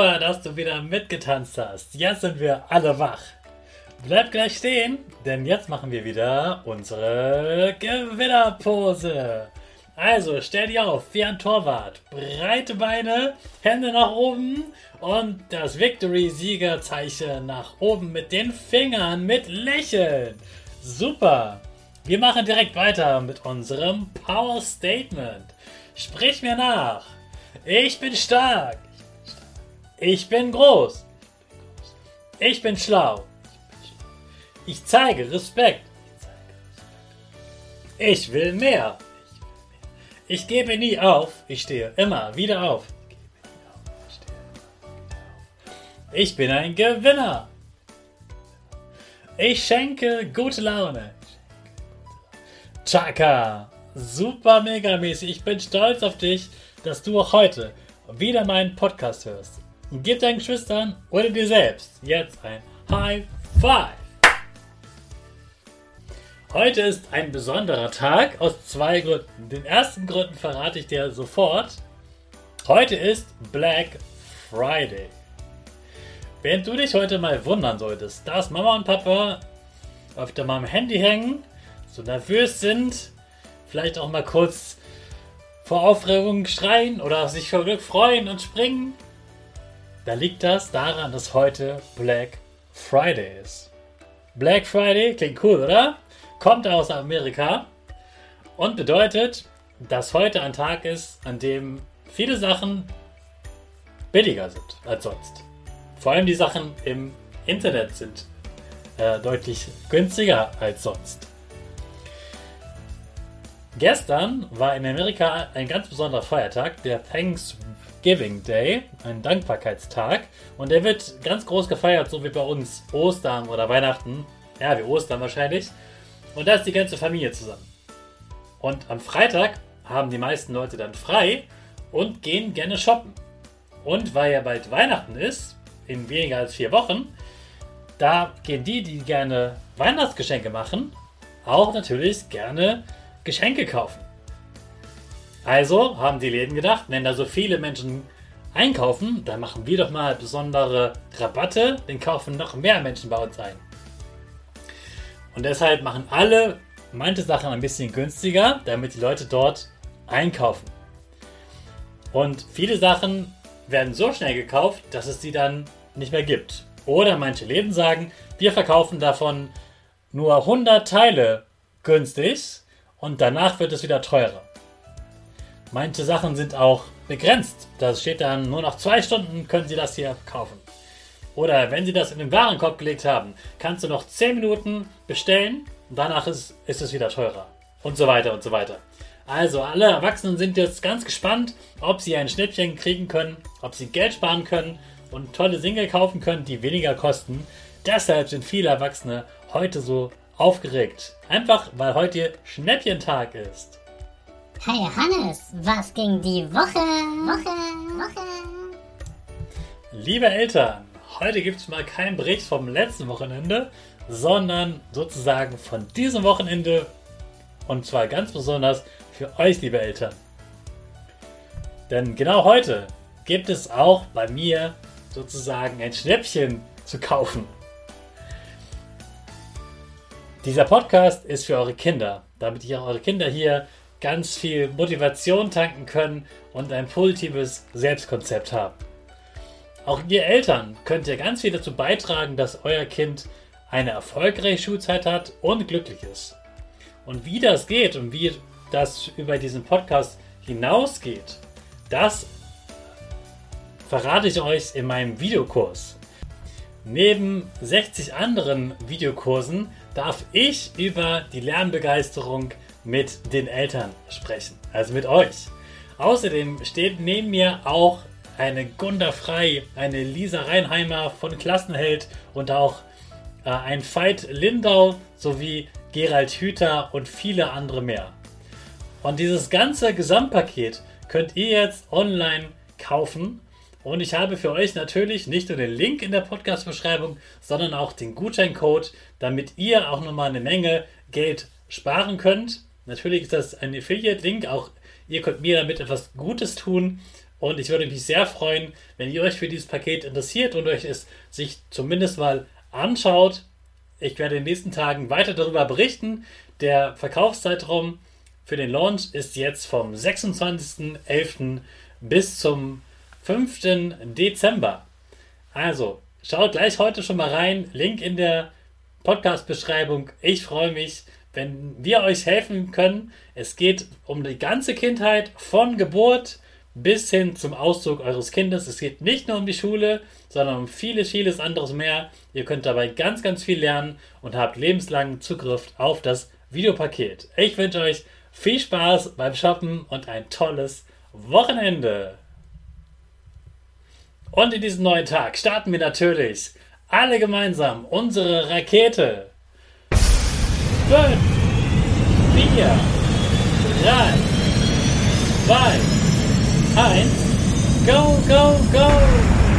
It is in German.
Super, dass du wieder mitgetanzt hast. Jetzt sind wir alle wach. Bleib gleich stehen, denn jetzt machen wir wieder unsere Gewinnerpose. Also stell dich auf wie ein Torwart. Breite Beine, Hände nach oben und das Victory-Siegerzeichen nach oben mit den Fingern mit Lächeln. Super. Wir machen direkt weiter mit unserem Power Statement. Sprich mir nach. Ich bin stark. Ich bin groß. Ich bin schlau. Ich zeige Respekt. Ich will mehr. Ich gebe nie auf. Ich stehe immer wieder auf. Ich bin ein Gewinner. Ich schenke gute Laune. Chaka. Super mega mäßig. Ich bin stolz auf dich, dass du auch heute wieder meinen Podcast hörst. Gib deinen Geschwistern oder dir selbst jetzt ein High Five. Heute ist ein besonderer Tag aus zwei Gründen. Den ersten Grund verrate ich dir sofort. Heute ist Black Friday. Während du dich heute mal wundern solltest, dass Mama und Papa auf meinem Handy hängen, so nervös sind, vielleicht auch mal kurz vor Aufregung schreien oder sich vor Glück freuen und springen, da liegt das daran, dass heute Black Friday ist. Black Friday klingt cool, oder? Kommt aus Amerika und bedeutet, dass heute ein Tag ist, an dem viele Sachen billiger sind als sonst. Vor allem die Sachen im Internet sind äh, deutlich günstiger als sonst. Gestern war in Amerika ein ganz besonderer Feiertag, der Thanksgiving. Giving Day, ein Dankbarkeitstag. Und der wird ganz groß gefeiert, so wie bei uns Ostern oder Weihnachten. Ja, wie Ostern wahrscheinlich. Und da ist die ganze Familie zusammen. Und am Freitag haben die meisten Leute dann frei und gehen gerne shoppen. Und weil ja bald Weihnachten ist, in weniger als vier Wochen, da gehen die, die gerne Weihnachtsgeschenke machen, auch natürlich gerne Geschenke kaufen. Also haben die Läden gedacht, wenn da so viele Menschen einkaufen, dann machen wir doch mal besondere Rabatte, dann kaufen noch mehr Menschen bei uns ein. Und deshalb machen alle manche Sachen ein bisschen günstiger, damit die Leute dort einkaufen. Und viele Sachen werden so schnell gekauft, dass es sie dann nicht mehr gibt. Oder manche Läden sagen, wir verkaufen davon nur 100 Teile günstig und danach wird es wieder teurer. Manche Sachen sind auch begrenzt. Da steht dann nur noch zwei Stunden können Sie das hier kaufen. Oder wenn Sie das in den Warenkorb gelegt haben, kannst du noch 10 Minuten bestellen und danach ist, ist es wieder teurer. Und so weiter und so weiter. Also alle Erwachsenen sind jetzt ganz gespannt, ob sie ein Schnippchen kriegen können, ob sie Geld sparen können und tolle Dinge kaufen können, die weniger kosten. Deshalb sind viele Erwachsene heute so aufgeregt. Einfach weil heute Schnäppchentag ist. Hey Hannes, was ging die Woche? Woche, Woche. Liebe Eltern, heute gibt es mal keinen Bericht vom letzten Wochenende, sondern sozusagen von diesem Wochenende und zwar ganz besonders für euch, liebe Eltern. Denn genau heute gibt es auch bei mir sozusagen ein Schnäppchen zu kaufen. Dieser Podcast ist für eure Kinder, damit ihr eure Kinder hier ganz viel Motivation tanken können und ein positives Selbstkonzept haben. Auch ihr Eltern könnt ihr ganz viel dazu beitragen, dass euer Kind eine erfolgreiche Schulzeit hat und glücklich ist. Und wie das geht und wie das über diesen Podcast hinausgeht, das verrate ich euch in meinem Videokurs. Neben 60 anderen Videokursen darf ich über die Lernbegeisterung mit den Eltern sprechen, also mit euch. Außerdem steht neben mir auch eine Gunda Frei, eine Lisa Reinheimer von Klassenheld und auch äh, ein Veit Lindau sowie Gerald Hüther und viele andere mehr. Und dieses ganze Gesamtpaket könnt ihr jetzt online kaufen. Und ich habe für euch natürlich nicht nur den Link in der Podcast-Beschreibung, sondern auch den Gutscheincode, damit ihr auch nochmal eine Menge Geld sparen könnt. Natürlich ist das ein Affiliate-Link, auch ihr könnt mir damit etwas Gutes tun. Und ich würde mich sehr freuen, wenn ihr euch für dieses Paket interessiert und euch es sich zumindest mal anschaut. Ich werde in den nächsten Tagen weiter darüber berichten. Der Verkaufszeitraum für den Launch ist jetzt vom 26.11. bis zum 5. Dezember. Also, schaut gleich heute schon mal rein. Link in der Podcast-Beschreibung. Ich freue mich, wenn wir euch helfen können. Es geht um die ganze Kindheit von Geburt bis hin zum Auszug eures Kindes. Es geht nicht nur um die Schule, sondern um vieles, vieles anderes mehr. Ihr könnt dabei ganz, ganz viel lernen und habt lebenslangen Zugriff auf das Videopaket. Ich wünsche euch viel Spaß beim Shoppen und ein tolles Wochenende. Und in diesem neuen Tag starten wir natürlich alle gemeinsam unsere Rakete. fünf, vier, drei, zwei, eins, go, go, go!